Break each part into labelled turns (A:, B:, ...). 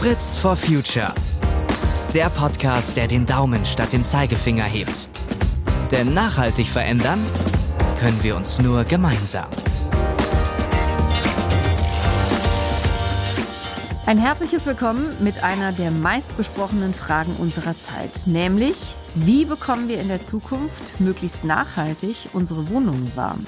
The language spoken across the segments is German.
A: Fritz for Future. Der Podcast, der den Daumen statt dem Zeigefinger hebt. Denn nachhaltig verändern können wir uns nur gemeinsam.
B: Ein herzliches Willkommen mit einer der meistbesprochenen Fragen unserer Zeit, nämlich wie bekommen wir in der Zukunft möglichst nachhaltig unsere Wohnungen warm?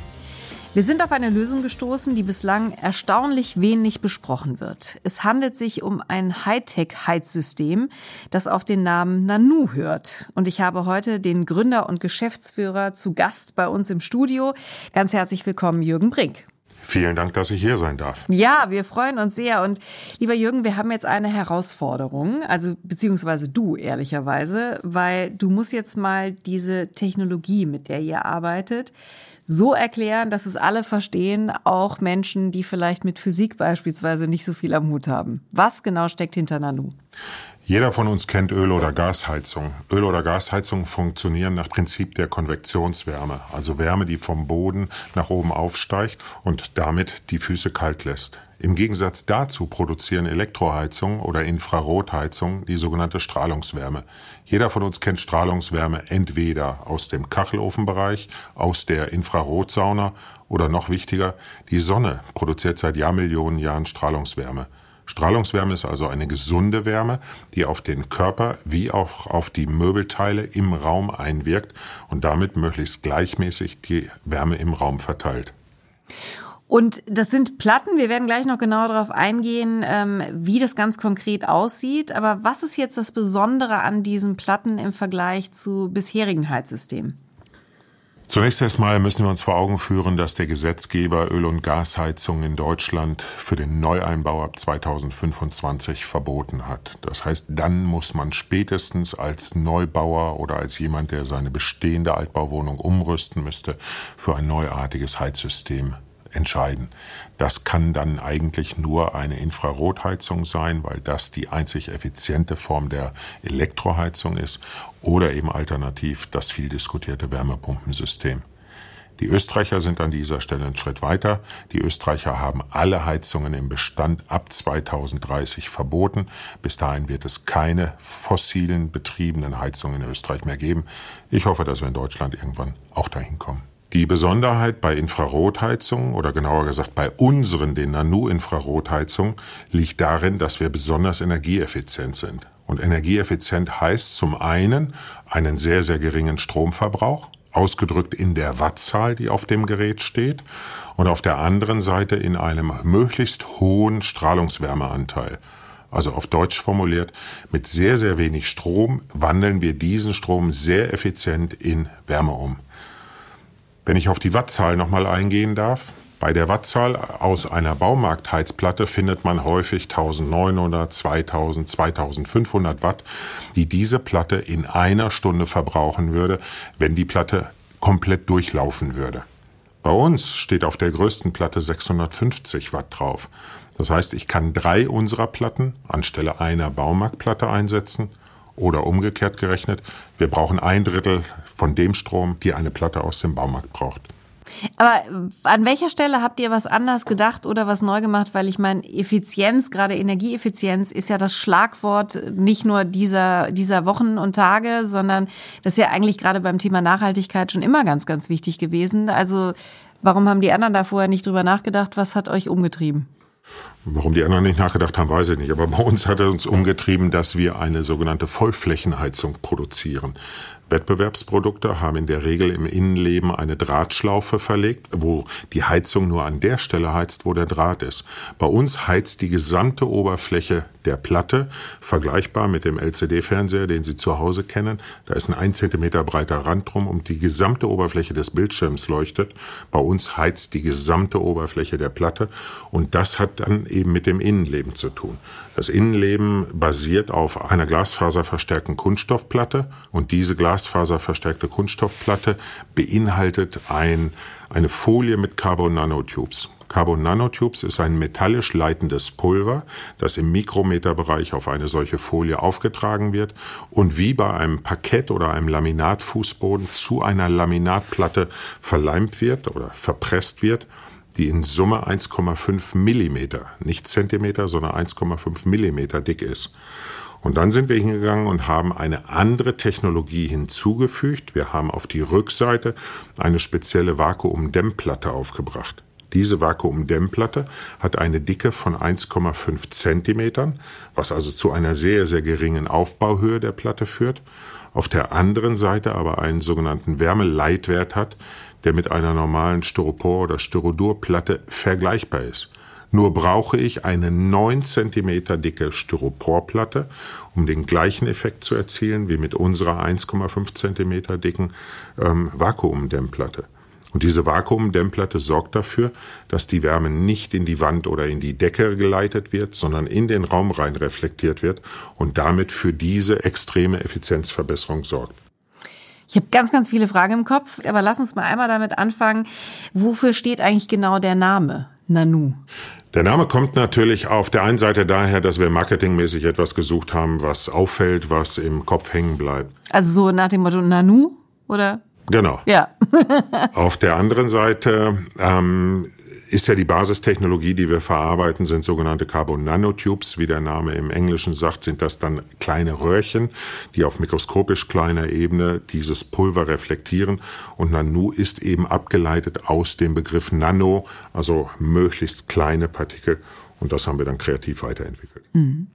B: Wir sind auf eine Lösung gestoßen, die bislang erstaunlich wenig besprochen wird. Es handelt sich um ein Hightech-Heizsystem, das auf den Namen Nanu hört. Und ich habe heute den Gründer und Geschäftsführer zu Gast bei uns im Studio. Ganz herzlich willkommen, Jürgen Brink.
C: Vielen Dank, dass ich hier sein darf.
B: Ja, wir freuen uns sehr. Und lieber Jürgen, wir haben jetzt eine Herausforderung, also beziehungsweise du ehrlicherweise, weil du musst jetzt mal diese Technologie, mit der ihr arbeitet, so erklären, dass es alle verstehen, auch Menschen, die vielleicht mit Physik beispielsweise nicht so viel am Hut haben. Was genau steckt hinter Nanu?
C: Jeder von uns kennt Öl- oder Gasheizung. Öl- oder Gasheizung funktionieren nach Prinzip der Konvektionswärme, also Wärme, die vom Boden nach oben aufsteigt und damit die Füße kalt lässt. Im Gegensatz dazu produzieren Elektroheizungen oder Infrarotheizungen die sogenannte Strahlungswärme. Jeder von uns kennt Strahlungswärme entweder aus dem Kachelofenbereich, aus der Infrarotsauna oder noch wichtiger, die Sonne produziert seit Jahrmillionen Jahren Strahlungswärme. Strahlungswärme ist also eine gesunde Wärme, die auf den Körper wie auch auf die Möbelteile im Raum einwirkt und damit möglichst gleichmäßig die Wärme im Raum verteilt.
B: Und das sind Platten. Wir werden gleich noch genauer darauf eingehen, ähm, wie das ganz konkret aussieht. Aber was ist jetzt das Besondere an diesen Platten im Vergleich zu bisherigen Heizsystemen?
C: Zunächst erstmal müssen wir uns vor Augen führen, dass der Gesetzgeber Öl- und Gasheizung in Deutschland für den Neueinbau ab 2025 verboten hat. Das heißt, dann muss man spätestens als Neubauer oder als jemand, der seine bestehende Altbauwohnung umrüsten müsste, für ein neuartiges Heizsystem entscheiden. Das kann dann eigentlich nur eine Infrarotheizung sein, weil das die einzig effiziente Form der Elektroheizung ist oder eben alternativ das viel diskutierte Wärmepumpensystem. Die Österreicher sind an dieser Stelle einen Schritt weiter. Die Österreicher haben alle Heizungen im Bestand ab 2030 verboten. Bis dahin wird es keine fossilen betriebenen Heizungen in Österreich mehr geben. Ich hoffe, dass wir in Deutschland irgendwann auch dahin kommen. Die Besonderheit bei Infrarotheizungen oder genauer gesagt bei unseren, den Nanu-Infrarotheizungen, liegt darin, dass wir besonders energieeffizient sind. Und energieeffizient heißt zum einen einen sehr, sehr geringen Stromverbrauch, ausgedrückt in der Wattzahl, die auf dem Gerät steht, und auf der anderen Seite in einem möglichst hohen Strahlungswärmeanteil. Also auf Deutsch formuliert, mit sehr, sehr wenig Strom wandeln wir diesen Strom sehr effizient in Wärme um. Wenn ich auf die Wattzahl nochmal eingehen darf, bei der Wattzahl aus einer Baumarktheizplatte findet man häufig 1900, 2000, 2500 Watt, die diese Platte in einer Stunde verbrauchen würde, wenn die Platte komplett durchlaufen würde. Bei uns steht auf der größten Platte 650 Watt drauf. Das heißt, ich kann drei unserer Platten anstelle einer Baumarktplatte einsetzen oder umgekehrt gerechnet, wir brauchen ein Drittel von dem Strom, die eine Platte aus dem Baumarkt braucht.
B: Aber an welcher Stelle habt ihr was anders gedacht oder was neu gemacht? Weil ich meine, Effizienz, gerade Energieeffizienz, ist ja das Schlagwort nicht nur dieser, dieser Wochen und Tage, sondern das ist ja eigentlich gerade beim Thema Nachhaltigkeit schon immer ganz, ganz wichtig gewesen. Also warum haben die anderen da vorher nicht drüber nachgedacht? Was hat euch umgetrieben?
C: Warum die anderen nicht nachgedacht haben, weiß ich nicht. Aber bei uns hat er uns umgetrieben, dass wir eine sogenannte Vollflächenheizung produzieren. Wettbewerbsprodukte haben in der Regel im Innenleben eine Drahtschlaufe verlegt, wo die Heizung nur an der Stelle heizt, wo der Draht ist. Bei uns heizt die gesamte Oberfläche der Platte, vergleichbar mit dem LCD-Fernseher, den Sie zu Hause kennen. Da ist ein ein Zentimeter breiter Rand drum und die gesamte Oberfläche des Bildschirms leuchtet. Bei uns heizt die gesamte Oberfläche der Platte und das hat dann eben mit dem Innenleben zu tun. Das Innenleben basiert auf einer glasfaserverstärkten Kunststoffplatte und diese glasfaserverstärkte Kunststoffplatte beinhaltet ein, eine Folie mit Carbon Nanotubes. Carbon Nanotubes ist ein metallisch leitendes Pulver, das im Mikrometerbereich auf eine solche Folie aufgetragen wird und wie bei einem Parkett oder einem Laminatfußboden zu einer Laminatplatte verleimt wird oder verpresst wird die in Summe 1,5 Millimeter, nicht Zentimeter, sondern 1,5 Millimeter dick ist. Und dann sind wir hingegangen und haben eine andere Technologie hinzugefügt. Wir haben auf die Rückseite eine spezielle Vakuumdämmplatte aufgebracht. Diese Vakuumdämmplatte hat eine Dicke von 1,5 Zentimetern, was also zu einer sehr, sehr geringen Aufbauhöhe der Platte führt. Auf der anderen Seite aber einen sogenannten Wärmeleitwert hat, der mit einer normalen Styropor- oder Styrodurplatte vergleichbar ist. Nur brauche ich eine 9 cm dicke Styroporplatte, um den gleichen Effekt zu erzielen wie mit unserer 1,5 cm dicken ähm, Vakuumdämmplatte. Und diese Vakuumdämmplatte sorgt dafür, dass die Wärme nicht in die Wand oder in die Decke geleitet wird, sondern in den Raum rein reflektiert wird und damit für diese extreme Effizienzverbesserung sorgt.
B: Ich habe ganz, ganz viele Fragen im Kopf, aber lass uns mal einmal damit anfangen. Wofür steht eigentlich genau der Name Nanu?
C: Der Name kommt natürlich auf der einen Seite daher, dass wir marketingmäßig etwas gesucht haben, was auffällt, was im Kopf hängen bleibt.
B: Also so nach dem Motto Nanu oder?
C: Genau.
B: Ja.
C: auf der anderen Seite ähm, ist ja die Basistechnologie, die wir verarbeiten, sind sogenannte Carbon Nanotubes. Wie der Name im Englischen sagt, sind das dann kleine Röhrchen, die auf mikroskopisch kleiner Ebene dieses Pulver reflektieren. Und Nanu ist eben abgeleitet aus dem Begriff Nano, also möglichst kleine Partikel. Und das haben wir dann kreativ weiterentwickelt.
B: Mhm.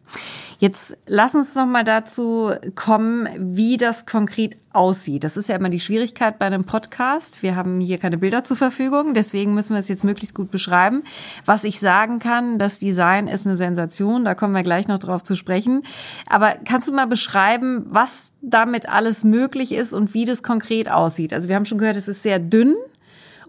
B: Jetzt lass uns noch mal dazu kommen, wie das konkret aussieht. Das ist ja immer die Schwierigkeit bei einem Podcast. Wir haben hier keine Bilder zur Verfügung, deswegen müssen wir es jetzt möglichst gut beschreiben. Was ich sagen kann, das Design ist eine Sensation, da kommen wir gleich noch drauf zu sprechen. Aber kannst du mal beschreiben, was damit alles möglich ist und wie das konkret aussieht? Also wir haben schon gehört, es ist sehr dünn.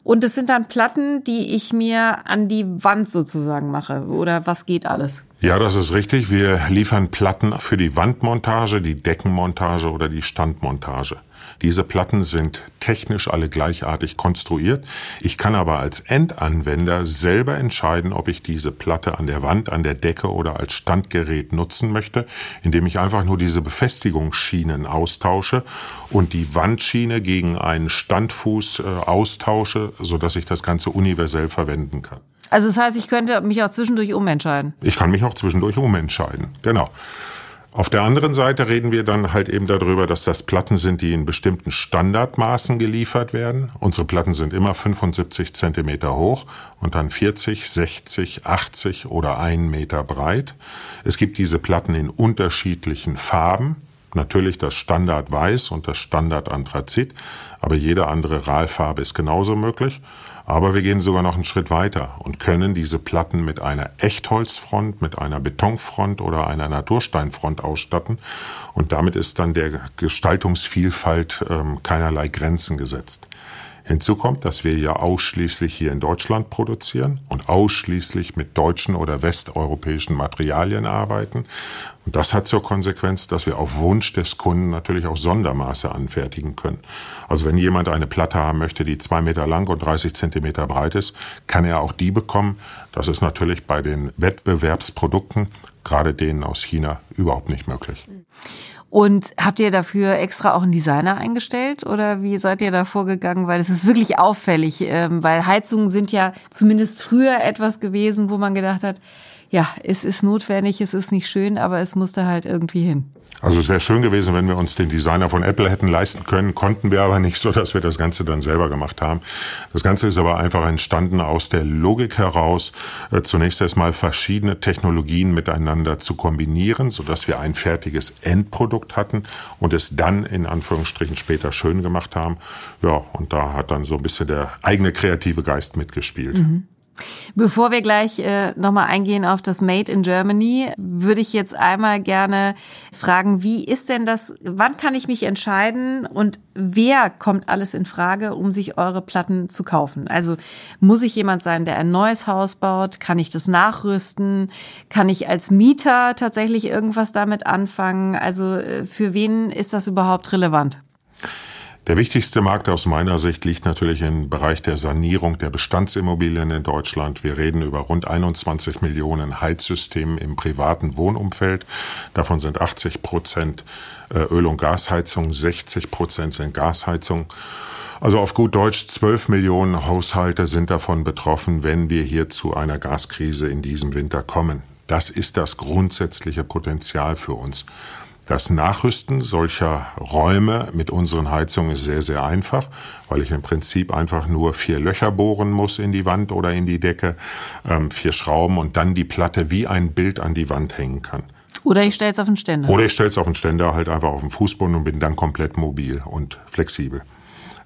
B: Und es sind dann Platten, die ich mir an die Wand sozusagen mache. Oder was geht alles?
C: Ja, das ist richtig. Wir liefern Platten für die Wandmontage, die Deckenmontage oder die Standmontage. Diese Platten sind technisch alle gleichartig konstruiert. Ich kann aber als Endanwender selber entscheiden, ob ich diese Platte an der Wand, an der Decke oder als Standgerät nutzen möchte, indem ich einfach nur diese Befestigungsschienen austausche und die Wandschiene gegen einen Standfuß äh, austausche, sodass ich das Ganze universell verwenden kann.
B: Also das heißt, ich könnte mich auch zwischendurch umentscheiden.
C: Ich kann mich auch zwischendurch umentscheiden, genau. Auf der anderen Seite reden wir dann halt eben darüber, dass das Platten sind, die in bestimmten Standardmaßen geliefert werden. Unsere Platten sind immer 75 Zentimeter hoch und dann 40, 60, 80 oder 1 Meter breit. Es gibt diese Platten in unterschiedlichen Farben. Natürlich das Standard Weiß und das Standard Anthrazit, aber jede andere Rahlfarbe ist genauso möglich. Aber wir gehen sogar noch einen Schritt weiter und können diese Platten mit einer Echtholzfront, mit einer Betonfront oder einer Natursteinfront ausstatten. Und damit ist dann der Gestaltungsvielfalt ähm, keinerlei Grenzen gesetzt. Hinzu kommt, dass wir ja ausschließlich hier in Deutschland produzieren und ausschließlich mit deutschen oder westeuropäischen Materialien arbeiten. Und das hat zur Konsequenz, dass wir auf Wunsch des Kunden natürlich auch Sondermaße anfertigen können. Also wenn jemand eine Platte haben möchte, die zwei Meter lang und 30 Zentimeter breit ist, kann er auch die bekommen. Das ist natürlich bei den Wettbewerbsprodukten, gerade denen aus China, überhaupt nicht möglich.
B: Und habt ihr dafür extra auch einen Designer eingestellt oder wie seid ihr da vorgegangen? Weil es ist wirklich auffällig, ähm, weil Heizungen sind ja zumindest früher etwas gewesen, wo man gedacht hat, ja, es ist notwendig, es ist nicht schön, aber es musste halt irgendwie hin.
C: Also es wäre schön gewesen, wenn wir uns den Designer von Apple hätten leisten können, konnten wir aber nicht, so dass wir das Ganze dann selber gemacht haben. Das Ganze ist aber einfach entstanden aus der Logik heraus, äh, zunächst erstmal verschiedene Technologien miteinander zu kombinieren, so dass wir ein fertiges Endprodukt hatten und es dann in Anführungsstrichen später schön gemacht haben. Ja, und da hat dann so ein bisschen der eigene kreative Geist mitgespielt. Mhm.
B: Bevor wir gleich äh, nochmal eingehen auf das Made in Germany, würde ich jetzt einmal gerne fragen, wie ist denn das, wann kann ich mich entscheiden und wer kommt alles in Frage, um sich eure Platten zu kaufen? Also muss ich jemand sein, der ein neues Haus baut? Kann ich das nachrüsten? Kann ich als Mieter tatsächlich irgendwas damit anfangen? Also äh, für wen ist das überhaupt relevant?
C: Der wichtigste Markt aus meiner Sicht liegt natürlich im Bereich der Sanierung der Bestandsimmobilien in Deutschland. Wir reden über rund 21 Millionen Heizsystemen im privaten Wohnumfeld. Davon sind 80 Prozent äh, Öl- und Gasheizung, 60 Prozent sind Gasheizung. Also auf gut Deutsch, 12 Millionen Haushalte sind davon betroffen, wenn wir hier zu einer Gaskrise in diesem Winter kommen. Das ist das grundsätzliche Potenzial für uns. Das Nachrüsten solcher Räume mit unseren Heizungen ist sehr, sehr einfach, weil ich im Prinzip einfach nur vier Löcher bohren muss in die Wand oder in die Decke, ähm, vier Schrauben und dann die Platte wie ein Bild an die Wand hängen kann.
B: Oder ich stelle es auf den Ständer.
C: Oder ich stelle es auf den Ständer, halt einfach auf den Fußboden und bin dann komplett mobil und flexibel.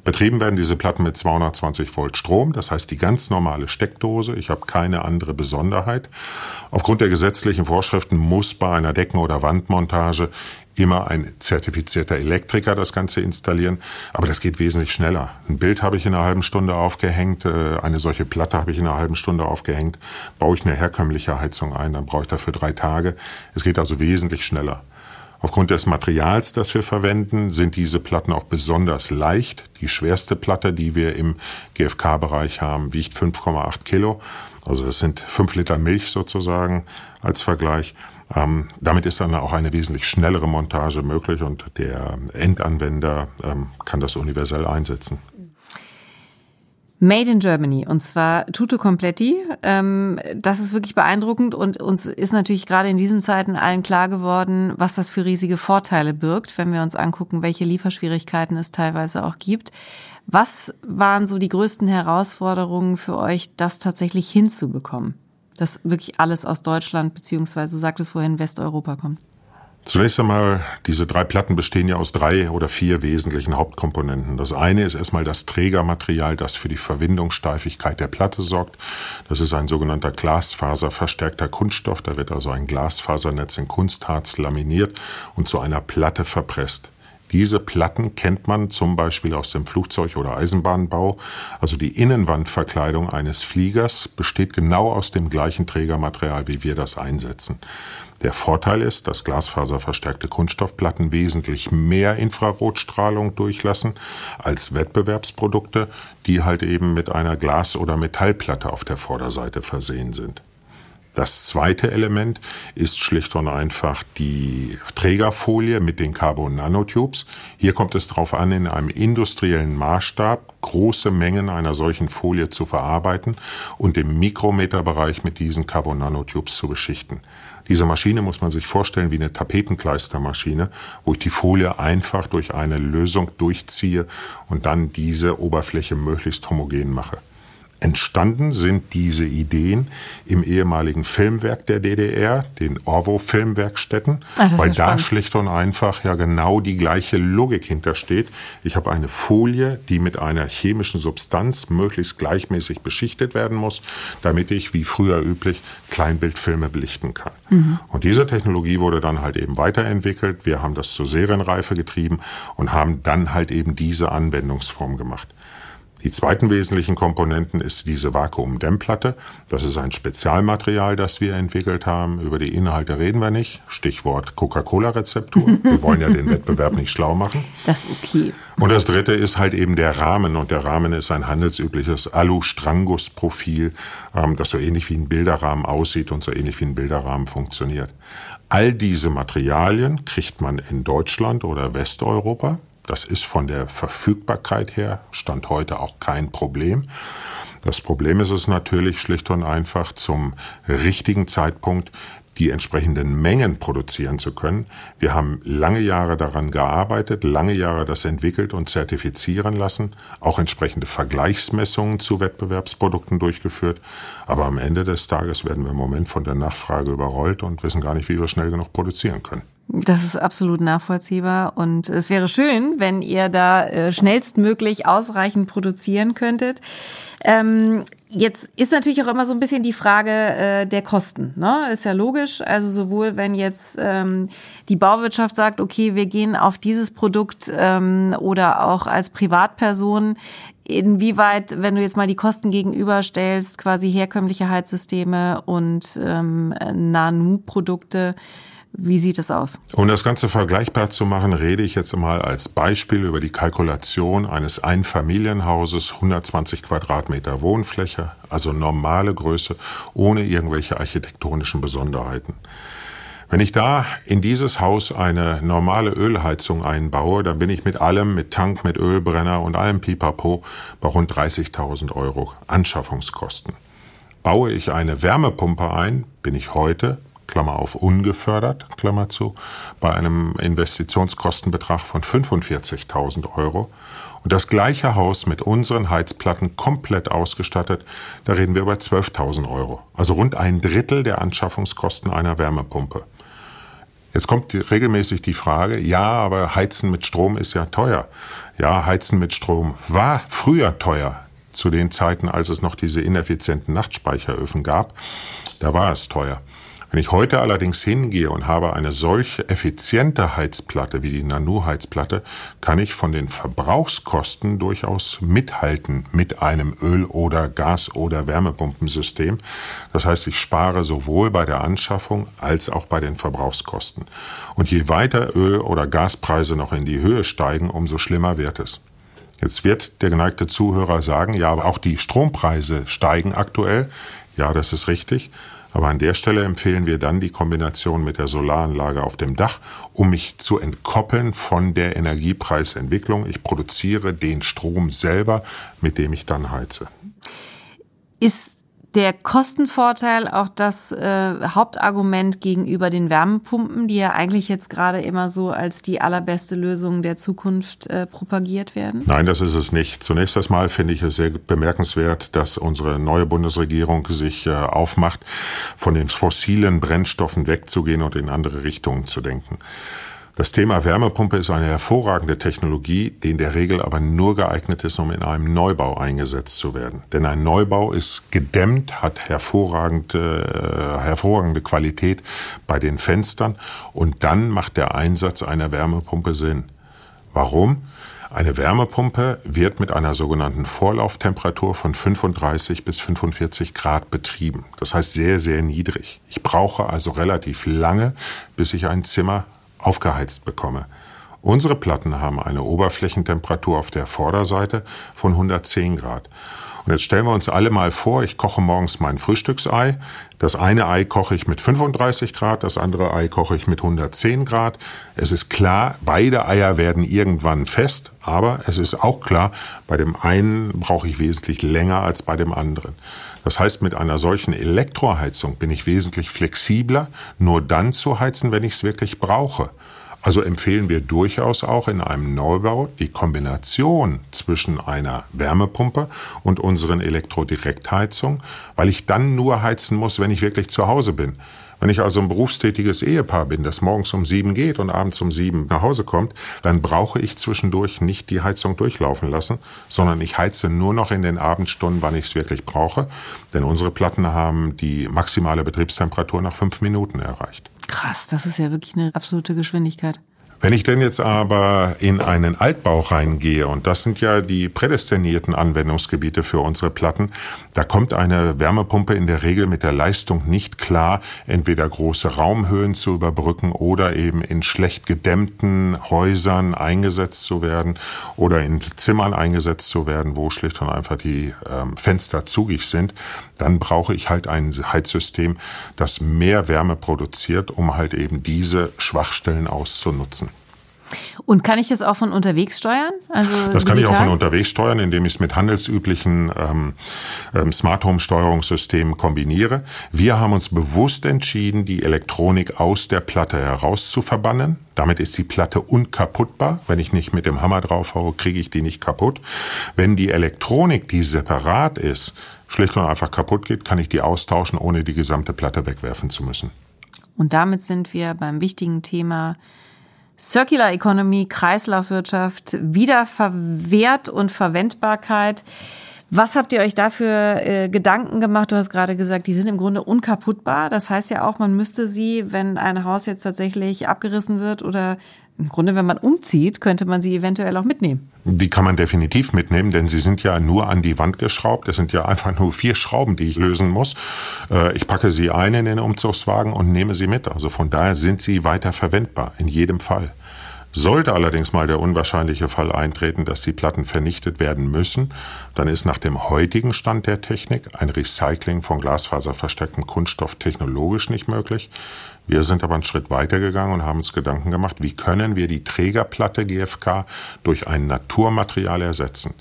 C: Betrieben werden diese Platten mit 220 Volt Strom, das heißt die ganz normale Steckdose. Ich habe keine andere Besonderheit. Aufgrund der gesetzlichen Vorschriften muss bei einer Decken- oder Wandmontage immer ein zertifizierter Elektriker das Ganze installieren, aber das geht wesentlich schneller. Ein Bild habe ich in einer halben Stunde aufgehängt, äh, eine solche Platte habe ich in einer halben Stunde aufgehängt. Baue ich eine herkömmliche Heizung ein, dann brauche ich dafür drei Tage. Es geht also wesentlich schneller. Aufgrund des Materials, das wir verwenden, sind diese Platten auch besonders leicht. Die schwerste Platte, die wir im GFK-Bereich haben, wiegt 5,8 Kilo. Also das sind fünf Liter Milch sozusagen als Vergleich. Ähm, damit ist dann auch eine wesentlich schnellere Montage möglich und der Endanwender ähm, kann das universell einsetzen.
B: Made in Germany und zwar Tutto Completi. Ähm, das ist wirklich beeindruckend und uns ist natürlich gerade in diesen Zeiten allen klar geworden, was das für riesige Vorteile birgt, wenn wir uns angucken, welche Lieferschwierigkeiten es teilweise auch gibt. Was waren so die größten Herausforderungen für euch, das tatsächlich hinzubekommen? Dass wirklich alles aus Deutschland beziehungsweise, du sagtest vorhin, Westeuropa kommt.
C: Zunächst einmal, diese drei Platten bestehen ja aus drei oder vier wesentlichen Hauptkomponenten. Das eine ist erstmal das Trägermaterial, das für die Verwindungssteifigkeit der Platte sorgt. Das ist ein sogenannter glasfaserverstärkter Kunststoff. Da wird also ein Glasfasernetz in Kunstharz laminiert und zu einer Platte verpresst. Diese Platten kennt man zum Beispiel aus dem Flugzeug- oder Eisenbahnbau. Also die Innenwandverkleidung eines Fliegers besteht genau aus dem gleichen Trägermaterial, wie wir das einsetzen. Der Vorteil ist, dass glasfaserverstärkte Kunststoffplatten wesentlich mehr Infrarotstrahlung durchlassen als Wettbewerbsprodukte, die halt eben mit einer Glas- oder Metallplatte auf der Vorderseite versehen sind. Das zweite Element ist schlicht und einfach die Trägerfolie mit den Carbon Nanotubes. Hier kommt es darauf an, in einem industriellen Maßstab große Mengen einer solchen Folie zu verarbeiten und im Mikrometerbereich mit diesen Carbon Nanotubes zu beschichten. Diese Maschine muss man sich vorstellen wie eine Tapetenkleistermaschine, wo ich die Folie einfach durch eine Lösung durchziehe und dann diese Oberfläche möglichst homogen mache. Entstanden sind diese Ideen im ehemaligen Filmwerk der DDR, den Orwo-Filmwerkstätten, Ach, weil da schlicht und einfach ja genau die gleiche Logik hintersteht. Ich habe eine Folie, die mit einer chemischen Substanz möglichst gleichmäßig beschichtet werden muss, damit ich, wie früher üblich, Kleinbildfilme belichten kann. Mhm. Und diese Technologie wurde dann halt eben weiterentwickelt. Wir haben das zur Serienreife getrieben und haben dann halt eben diese Anwendungsform gemacht. Die zweiten wesentlichen Komponenten ist diese Vakuumdämmplatte. Das ist ein Spezialmaterial, das wir entwickelt haben. Über die Inhalte reden wir nicht. Stichwort Coca-Cola-Rezeptur. Wir wollen ja den Wettbewerb nicht schlau machen.
B: Das ist okay.
C: Und das dritte ist halt eben der Rahmen. Und der Rahmen ist ein handelsübliches Alu-Strangus-Profil, ähm, das so ähnlich wie ein Bilderrahmen aussieht und so ähnlich wie ein Bilderrahmen funktioniert. All diese Materialien kriegt man in Deutschland oder Westeuropa. Das ist von der Verfügbarkeit her, Stand heute auch kein Problem. Das Problem ist es natürlich schlicht und einfach zum richtigen Zeitpunkt die entsprechenden Mengen produzieren zu können. Wir haben lange Jahre daran gearbeitet, lange Jahre das entwickelt und zertifizieren lassen, auch entsprechende Vergleichsmessungen zu Wettbewerbsprodukten durchgeführt. Aber am Ende des Tages werden wir im Moment von der Nachfrage überrollt und wissen gar nicht, wie wir schnell genug produzieren können.
B: Das ist absolut nachvollziehbar und es wäre schön, wenn ihr da äh, schnellstmöglich ausreichend produzieren könntet. Ähm, jetzt ist natürlich auch immer so ein bisschen die Frage äh, der Kosten. Ne? Ist ja logisch. Also sowohl wenn jetzt ähm, die Bauwirtschaft sagt, okay, wir gehen auf dieses Produkt ähm, oder auch als Privatperson, inwieweit, wenn du jetzt mal die Kosten gegenüberstellst, quasi herkömmliche Heizsysteme und ähm, Nanu-Produkte, wie sieht es aus?
C: Um das Ganze vergleichbar zu machen, rede ich jetzt mal als Beispiel über die Kalkulation eines Einfamilienhauses, 120 Quadratmeter Wohnfläche, also normale Größe, ohne irgendwelche architektonischen Besonderheiten. Wenn ich da in dieses Haus eine normale Ölheizung einbaue, dann bin ich mit allem, mit Tank, mit Ölbrenner und allem Pipapo bei rund 30.000 Euro Anschaffungskosten. Baue ich eine Wärmepumpe ein, bin ich heute, Klammer auf ungefördert, Klammer zu, bei einem Investitionskostenbetrag von 45.000 Euro. Und das gleiche Haus mit unseren Heizplatten komplett ausgestattet, da reden wir über 12.000 Euro. Also rund ein Drittel der Anschaffungskosten einer Wärmepumpe. Jetzt kommt regelmäßig die Frage, ja, aber Heizen mit Strom ist ja teuer. Ja, Heizen mit Strom war früher teuer. Zu den Zeiten, als es noch diese ineffizienten Nachtspeicheröfen gab, da war es teuer. Wenn ich heute allerdings hingehe und habe eine solch effiziente Heizplatte wie die Nanu-Heizplatte, kann ich von den Verbrauchskosten durchaus mithalten mit einem Öl- oder Gas- oder Wärmepumpensystem. Das heißt, ich spare sowohl bei der Anschaffung als auch bei den Verbrauchskosten. Und je weiter Öl- oder Gaspreise noch in die Höhe steigen, umso schlimmer wird es. Jetzt wird der geneigte Zuhörer sagen, ja, aber auch die Strompreise steigen aktuell. Ja, das ist richtig. Aber an der Stelle empfehlen wir dann die Kombination mit der Solaranlage auf dem Dach, um mich zu entkoppeln von der Energiepreisentwicklung. Ich produziere den Strom selber, mit dem ich dann heize.
B: Ist der Kostenvorteil auch das äh, Hauptargument gegenüber den Wärmepumpen, die ja eigentlich jetzt gerade immer so als die allerbeste Lösung der Zukunft äh, propagiert werden?
C: Nein, das ist es nicht. Zunächst einmal finde ich es sehr bemerkenswert, dass unsere neue Bundesregierung sich äh, aufmacht, von den fossilen Brennstoffen wegzugehen und in andere Richtungen zu denken. Das Thema Wärmepumpe ist eine hervorragende Technologie, die in der Regel aber nur geeignet ist, um in einem Neubau eingesetzt zu werden. Denn ein Neubau ist gedämmt, hat hervorragende, äh, hervorragende Qualität bei den Fenstern und dann macht der Einsatz einer Wärmepumpe Sinn. Warum? Eine Wärmepumpe wird mit einer sogenannten Vorlauftemperatur von 35 bis 45 Grad betrieben. Das heißt sehr, sehr niedrig. Ich brauche also relativ lange, bis ich ein Zimmer aufgeheizt bekomme. Unsere Platten haben eine Oberflächentemperatur auf der Vorderseite von 110 Grad. Und jetzt stellen wir uns alle mal vor, ich koche morgens mein Frühstücksei. Das eine Ei koche ich mit 35 Grad, das andere Ei koche ich mit 110 Grad. Es ist klar, beide Eier werden irgendwann fest, aber es ist auch klar, bei dem einen brauche ich wesentlich länger als bei dem anderen. Das heißt, mit einer solchen Elektroheizung bin ich wesentlich flexibler, nur dann zu heizen, wenn ich es wirklich brauche. Also empfehlen wir durchaus auch in einem Neubau die Kombination zwischen einer Wärmepumpe und unseren Elektrodirektheizungen, weil ich dann nur heizen muss, wenn ich wirklich zu Hause bin. Wenn ich also ein berufstätiges Ehepaar bin, das morgens um sieben geht und abends um sieben nach Hause kommt, dann brauche ich zwischendurch nicht die Heizung durchlaufen lassen, sondern ich heize nur noch in den Abendstunden, wann ich es wirklich brauche. Denn unsere Platten haben die maximale Betriebstemperatur nach fünf Minuten erreicht.
B: Krass, das ist ja wirklich eine absolute Geschwindigkeit.
C: Wenn ich denn jetzt aber in einen Altbau reingehe, und das sind ja die prädestinierten Anwendungsgebiete für unsere Platten, da kommt eine Wärmepumpe in der Regel mit der Leistung nicht klar, entweder große Raumhöhen zu überbrücken oder eben in schlecht gedämmten Häusern eingesetzt zu werden oder in Zimmern eingesetzt zu werden, wo schlicht und einfach die ähm, Fenster zugig sind. Dann brauche ich halt ein Heizsystem, das mehr Wärme produziert, um halt eben diese Schwachstellen auszunutzen.
B: Und kann ich das auch von unterwegs steuern?
C: Also das kann digital? ich auch von unterwegs steuern, indem ich es mit handelsüblichen ähm, ähm, Smart Home Steuerungssystemen kombiniere. Wir haben uns bewusst entschieden, die Elektronik aus der Platte heraus zu verbannen. Damit ist die Platte unkaputtbar. Wenn ich nicht mit dem Hammer draufhaue, kriege ich die nicht kaputt. Wenn die Elektronik, die separat ist, schlicht und einfach kaputt geht, kann ich die austauschen, ohne die gesamte Platte wegwerfen zu müssen.
B: Und damit sind wir beim wichtigen Thema Circular Economy, Kreislaufwirtschaft, Wiederverwehrt und Verwendbarkeit. Was habt ihr euch dafür äh, Gedanken gemacht? Du hast gerade gesagt, die sind im Grunde unkaputtbar. Das heißt ja auch, man müsste sie, wenn ein Haus jetzt tatsächlich abgerissen wird oder im Grunde, wenn man umzieht, könnte man sie eventuell auch mitnehmen.
C: Die kann man definitiv mitnehmen, denn sie sind ja nur an die Wand geschraubt. Es sind ja einfach nur vier Schrauben, die ich lösen muss. Äh, ich packe sie ein in den Umzugswagen und nehme sie mit. Also von daher sind sie weiter verwendbar, in jedem Fall. Sollte allerdings mal der unwahrscheinliche Fall eintreten, dass die Platten vernichtet werden müssen, dann ist nach dem heutigen Stand der Technik ein Recycling von glasfaserverstärktem Kunststoff technologisch nicht möglich. Wir sind aber einen Schritt weiter gegangen und haben uns Gedanken gemacht, wie können wir die Trägerplatte GFK durch ein Naturmaterial ersetzen.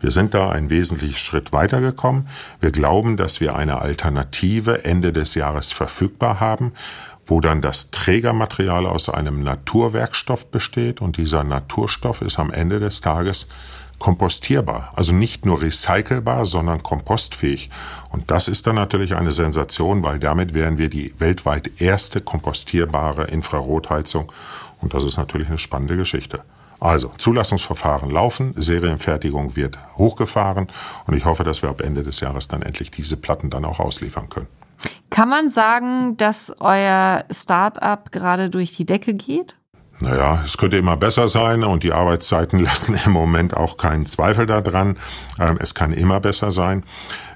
C: Wir sind da einen wesentlichen Schritt weitergekommen. Wir glauben, dass wir eine Alternative Ende des Jahres verfügbar haben, wo dann das Trägermaterial aus einem Naturwerkstoff besteht und dieser Naturstoff ist am Ende des Tages kompostierbar. Also nicht nur recycelbar, sondern kompostfähig. Und das ist dann natürlich eine Sensation, weil damit wären wir die weltweit erste kompostierbare Infrarotheizung. Und das ist natürlich eine spannende Geschichte. Also, Zulassungsverfahren laufen, Serienfertigung wird hochgefahren und ich hoffe, dass wir ab Ende des Jahres dann endlich diese Platten dann auch ausliefern können.
B: Kann man sagen, dass euer Start-up gerade durch die Decke geht?
C: Naja, es könnte immer besser sein und die Arbeitszeiten lassen im Moment auch keinen Zweifel daran. Ähm, es kann immer besser sein.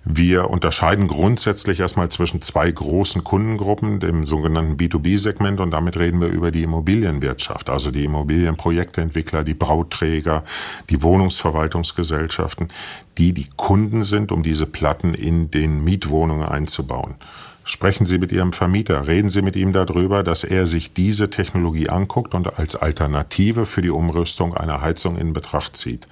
C: Wir unterscheiden grundsätzlich erstmal zwischen zwei großen Kundengruppen, dem sogenannten B2B-Segment und damit reden wir über die Immobilienwirtschaft, also die Immobilienprojekteentwickler, die Bauträger, die Wohnungsverwaltungsgesellschaften, die die Kunden sind, um diese Platten in den Mietwohnungen einzubauen. Sprechen Sie mit Ihrem Vermieter, reden Sie mit ihm darüber, dass er sich diese Technologie anguckt und als Alternative für die Umrüstung einer Heizung in Betracht zieht.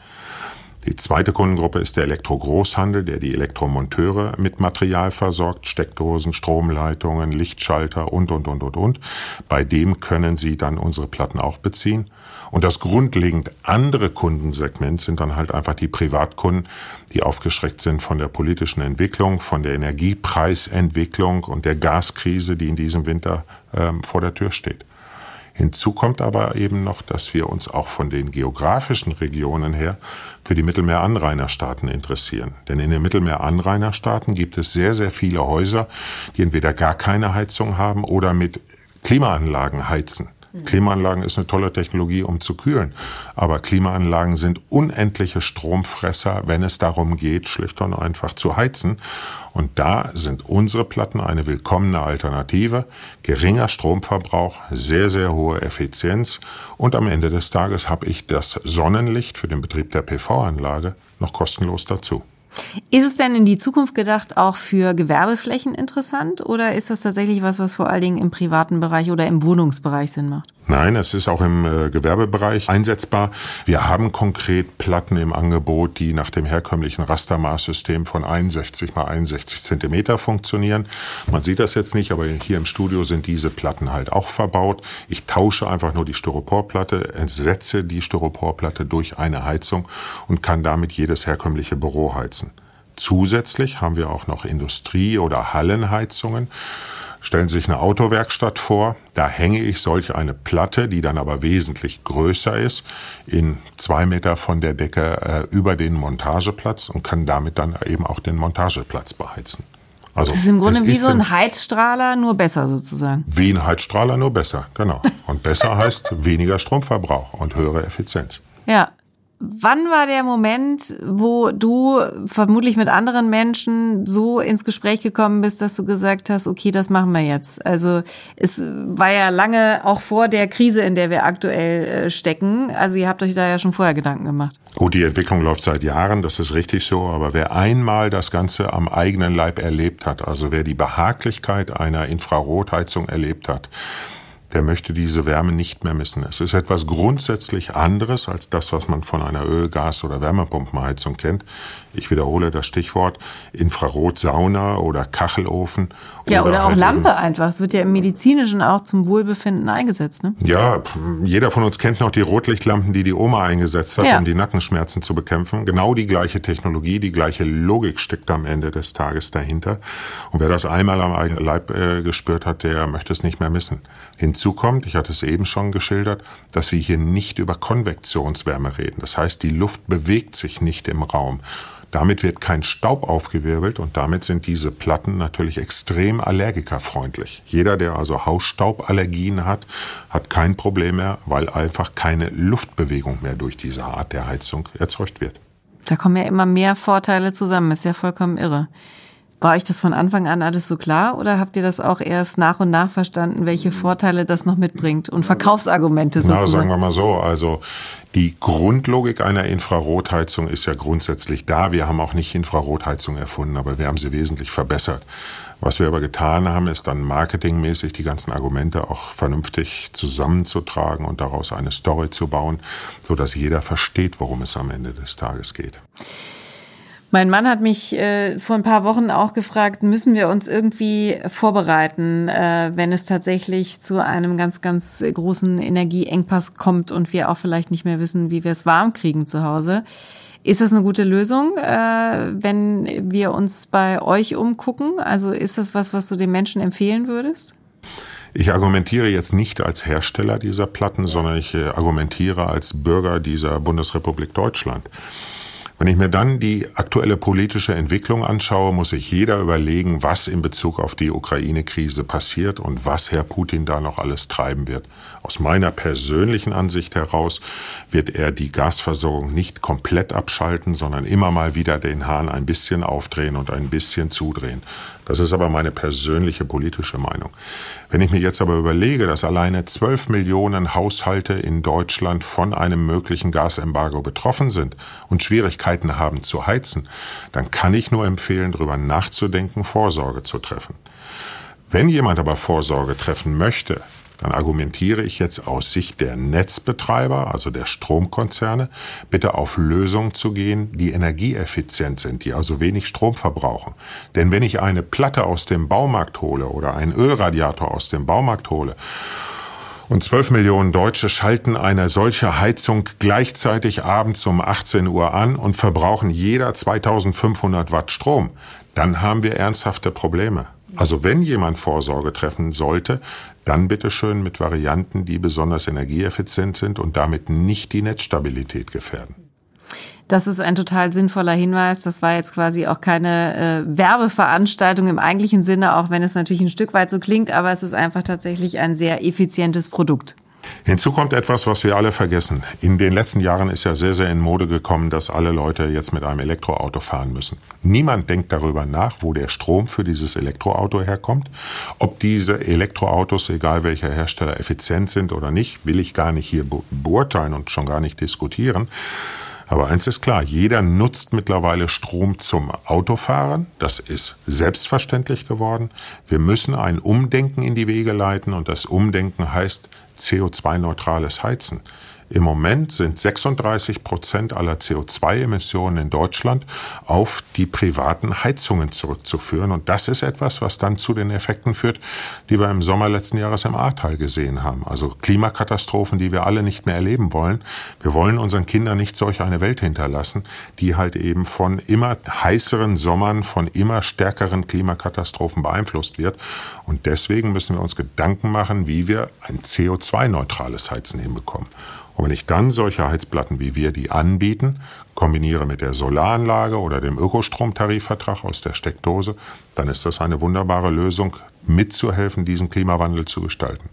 C: Die zweite Kundengruppe ist der Elektrogroßhandel, der die Elektromonteure mit Material versorgt, Steckdosen, Stromleitungen, Lichtschalter und, und, und, und, und. Bei dem können Sie dann unsere Platten auch beziehen. Und das grundlegend andere Kundensegment sind dann halt einfach die Privatkunden, die aufgeschreckt sind von der politischen Entwicklung, von der Energiepreisentwicklung und der Gaskrise, die in diesem Winter ähm, vor der Tür steht. Hinzu kommt aber eben noch, dass wir uns auch von den geografischen Regionen her für die Mittelmeeranrainerstaaten interessieren. Denn in den Mittelmeeranrainerstaaten gibt es sehr, sehr viele Häuser, die entweder gar keine Heizung haben oder mit Klimaanlagen heizen. Klimaanlagen ist eine tolle Technologie, um zu kühlen. Aber Klimaanlagen sind unendliche Stromfresser, wenn es darum geht, schlicht und einfach zu heizen. Und da sind unsere Platten eine willkommene Alternative. Geringer Stromverbrauch, sehr, sehr hohe Effizienz. Und am Ende des Tages habe ich das Sonnenlicht für den Betrieb der PV-Anlage noch kostenlos dazu.
B: Ist es denn in die Zukunft gedacht auch für Gewerbeflächen interessant oder ist das tatsächlich was, was vor allen Dingen im privaten Bereich oder im Wohnungsbereich Sinn macht?
C: Nein, es ist auch im äh, Gewerbebereich einsetzbar. Wir haben konkret Platten im Angebot, die nach dem herkömmlichen Rastermaßsystem von 61 mal 61 Zentimeter funktionieren. Man sieht das jetzt nicht, aber hier im Studio sind diese Platten halt auch verbaut. Ich tausche einfach nur die Styroporplatte, entsetze die Styroporplatte durch eine Heizung und kann damit jedes herkömmliche Büro heizen. Zusätzlich haben wir auch noch Industrie- oder Hallenheizungen. Stellen Sie sich eine Autowerkstatt vor, da hänge ich solch eine Platte, die dann aber wesentlich größer ist, in zwei Meter von der Decke äh, über den Montageplatz und kann damit dann eben auch den Montageplatz beheizen.
B: Also, das ist im Grunde wie so ein Heizstrahler, nur besser sozusagen.
C: Wie ein Heizstrahler, nur besser, genau. Und besser heißt weniger Stromverbrauch und höhere Effizienz.
B: Ja, Wann war der Moment, wo du vermutlich mit anderen Menschen so ins Gespräch gekommen bist, dass du gesagt hast, okay, das machen wir jetzt? Also es war ja lange auch vor der Krise, in der wir aktuell äh, stecken. Also ihr habt euch da ja schon vorher Gedanken gemacht.
C: Gut, die Entwicklung läuft seit Jahren, das ist richtig so. Aber wer einmal das Ganze am eigenen Leib erlebt hat, also wer die Behaglichkeit einer Infrarotheizung erlebt hat, der möchte diese Wärme nicht mehr missen. Es ist etwas grundsätzlich anderes als das, was man von einer Öl-, Gas- oder Wärmepumpenheizung kennt. Ich wiederhole das Stichwort Infrarotsauna oder Kachelofen.
B: Ja, oder, auch halt Lampe einfach. Es wird ja im Medizinischen auch zum Wohlbefinden eingesetzt, ne?
C: Ja, jeder von uns kennt noch die Rotlichtlampen, die die Oma eingesetzt hat, ja. um die Nackenschmerzen zu bekämpfen. Genau die gleiche Technologie, die gleiche Logik steckt am Ende des Tages dahinter. Und wer das einmal am eigenen Leib äh, gespürt hat, der möchte es nicht mehr missen. Hinzu kommt, ich hatte es eben schon geschildert, dass wir hier nicht über Konvektionswärme reden. Das heißt, die Luft bewegt sich nicht im Raum. Damit wird kein Staub aufgewirbelt und damit sind diese Platten natürlich extrem allergikerfreundlich. Jeder, der also Hausstauballergien hat, hat kein Problem mehr, weil einfach keine Luftbewegung mehr durch diese Art der Heizung erzeugt wird.
B: Da kommen ja immer mehr Vorteile zusammen, ist ja vollkommen irre. War euch das von Anfang an alles so klar oder habt ihr das auch erst nach und nach verstanden, welche Vorteile das noch mitbringt und Verkaufsargumente sozusagen?
C: Na, sagen wir mal so, also die Grundlogik einer Infrarotheizung ist ja grundsätzlich da. Wir haben auch nicht Infrarotheizung erfunden, aber wir haben sie wesentlich verbessert. Was wir aber getan haben, ist dann marketingmäßig die ganzen Argumente auch vernünftig zusammenzutragen und daraus eine Story zu bauen, so dass jeder versteht, worum es am Ende des Tages geht.
B: Mein Mann hat mich äh, vor ein paar Wochen auch gefragt, müssen wir uns irgendwie vorbereiten, äh, wenn es tatsächlich zu einem ganz, ganz großen Energieengpass kommt und wir auch vielleicht nicht mehr wissen, wie wir es warm kriegen zu Hause. Ist das eine gute Lösung, äh, wenn wir uns bei euch umgucken? Also ist das was, was du den Menschen empfehlen würdest?
C: Ich argumentiere jetzt nicht als Hersteller dieser Platten, sondern ich äh, argumentiere als Bürger dieser Bundesrepublik Deutschland. Wenn ich mir dann die aktuelle politische Entwicklung anschaue, muss sich jeder überlegen, was in Bezug auf die Ukraine-Krise passiert und was Herr Putin da noch alles treiben wird. Aus meiner persönlichen Ansicht heraus wird er die Gasversorgung nicht komplett abschalten, sondern immer mal wieder den Hahn ein bisschen aufdrehen und ein bisschen zudrehen. Das ist aber meine persönliche politische Meinung. Wenn ich mir jetzt aber überlege, dass alleine 12 Millionen Haushalte in Deutschland von einem möglichen Gasembargo betroffen sind und Schwierigkeiten haben zu heizen, dann kann ich nur empfehlen, darüber nachzudenken, Vorsorge zu treffen. Wenn jemand aber Vorsorge treffen möchte, dann argumentiere ich jetzt aus Sicht der Netzbetreiber, also der Stromkonzerne, bitte auf Lösungen zu gehen, die energieeffizient sind, die also wenig Strom verbrauchen. Denn wenn ich eine Platte aus dem Baumarkt hole oder einen Ölradiator aus dem Baumarkt hole und 12 Millionen Deutsche schalten eine solche Heizung gleichzeitig abends um 18 Uhr an und verbrauchen jeder 2500 Watt Strom. Dann haben wir ernsthafte Probleme. Also wenn jemand Vorsorge treffen sollte, dann bitte schön mit Varianten, die besonders energieeffizient sind und damit nicht die Netzstabilität gefährden.
B: Das ist ein total sinnvoller Hinweis. Das war jetzt quasi auch keine äh, Werbeveranstaltung im eigentlichen Sinne, auch wenn es natürlich ein Stück weit so klingt, aber es ist einfach tatsächlich ein sehr effizientes Produkt.
C: Hinzu kommt etwas, was wir alle vergessen. In den letzten Jahren ist ja sehr, sehr in Mode gekommen, dass alle Leute jetzt mit einem Elektroauto fahren müssen. Niemand denkt darüber nach, wo der Strom für dieses Elektroauto herkommt. Ob diese Elektroautos, egal welcher Hersteller, effizient sind oder nicht, will ich gar nicht hier beurteilen und schon gar nicht diskutieren. Aber eins ist klar, jeder nutzt mittlerweile Strom zum Autofahren. Das ist selbstverständlich geworden. Wir müssen ein Umdenken in die Wege leiten und das Umdenken heißt CO2-neutrales Heizen. Im Moment sind 36 Prozent aller CO2-Emissionen in Deutschland auf die privaten Heizungen zurückzuführen. Und das ist etwas, was dann zu den Effekten führt, die wir im Sommer letzten Jahres im Ahrtal gesehen haben. Also Klimakatastrophen, die wir alle nicht mehr erleben wollen. Wir wollen unseren Kindern nicht solch eine Welt hinterlassen, die halt eben von immer heißeren Sommern, von immer stärkeren Klimakatastrophen beeinflusst wird. Und deswegen müssen wir uns Gedanken machen, wie wir ein CO2-neutrales Heizen hinbekommen. Und wenn ich dann solche Heizplatten wie wir die anbieten, kombiniere mit der Solaranlage oder dem Ökostromtarifvertrag aus der Steckdose, dann ist das eine wunderbare Lösung, mitzuhelfen, diesen Klimawandel zu gestalten.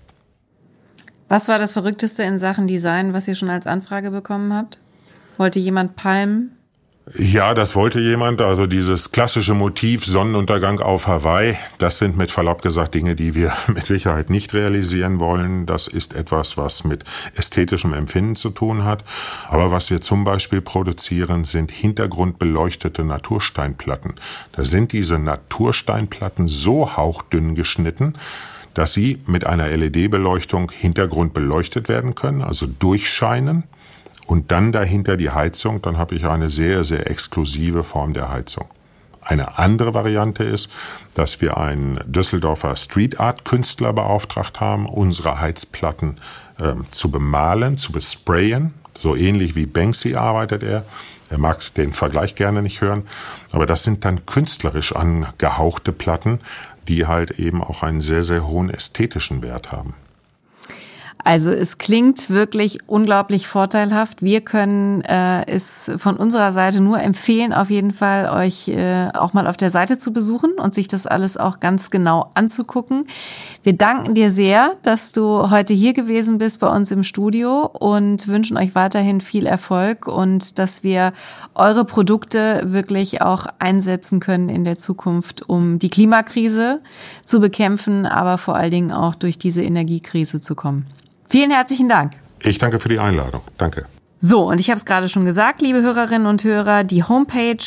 B: Was war das Verrückteste in Sachen Design, was ihr schon als Anfrage bekommen habt? Wollte jemand Palmen?
C: Ja, das wollte jemand. Also dieses klassische Motiv Sonnenuntergang auf Hawaii, das sind mit Verlaub gesagt Dinge, die wir mit Sicherheit nicht realisieren wollen. Das ist etwas, was mit ästhetischem Empfinden zu tun hat. Aber was wir zum Beispiel produzieren, sind hintergrundbeleuchtete Natursteinplatten. Da sind diese Natursteinplatten so hauchdünn geschnitten, dass sie mit einer LED-Beleuchtung hintergrundbeleuchtet werden können, also durchscheinen und dann dahinter die Heizung, dann habe ich eine sehr, sehr exklusive Form der Heizung. Eine andere Variante ist, dass wir einen Düsseldorfer Street Art Künstler beauftragt haben, unsere Heizplatten äh, zu bemalen, zu besprayen. So ähnlich wie Banksy arbeitet er. Er mag den Vergleich gerne nicht hören, aber das sind dann künstlerisch angehauchte Platten, die halt eben auch einen sehr, sehr hohen ästhetischen Wert haben.
B: Also es klingt wirklich unglaublich vorteilhaft. Wir können äh, es von unserer Seite nur empfehlen, auf jeden Fall euch äh, auch mal auf der Seite zu besuchen und sich das alles auch ganz genau anzugucken. Wir danken dir sehr, dass du heute hier gewesen bist bei uns im Studio und wünschen euch weiterhin viel Erfolg und dass wir eure Produkte wirklich auch einsetzen können in der Zukunft, um die Klimakrise zu bekämpfen, aber vor allen Dingen auch durch diese Energiekrise zu kommen. Vielen herzlichen Dank.
C: Ich danke für die Einladung. Danke.
B: So, und ich habe es gerade schon gesagt, liebe Hörerinnen und Hörer, die Homepage,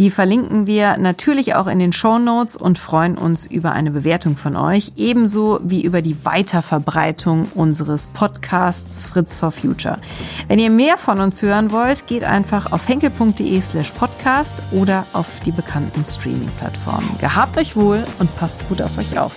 B: die verlinken wir natürlich auch in den Show Notes und freuen uns über eine Bewertung von euch, ebenso wie über die Weiterverbreitung unseres Podcasts Fritz for Future. Wenn ihr mehr von uns hören wollt, geht einfach auf henkel.de slash podcast oder auf die bekannten Streaming-Plattformen. Gehabt euch wohl und passt gut auf euch auf.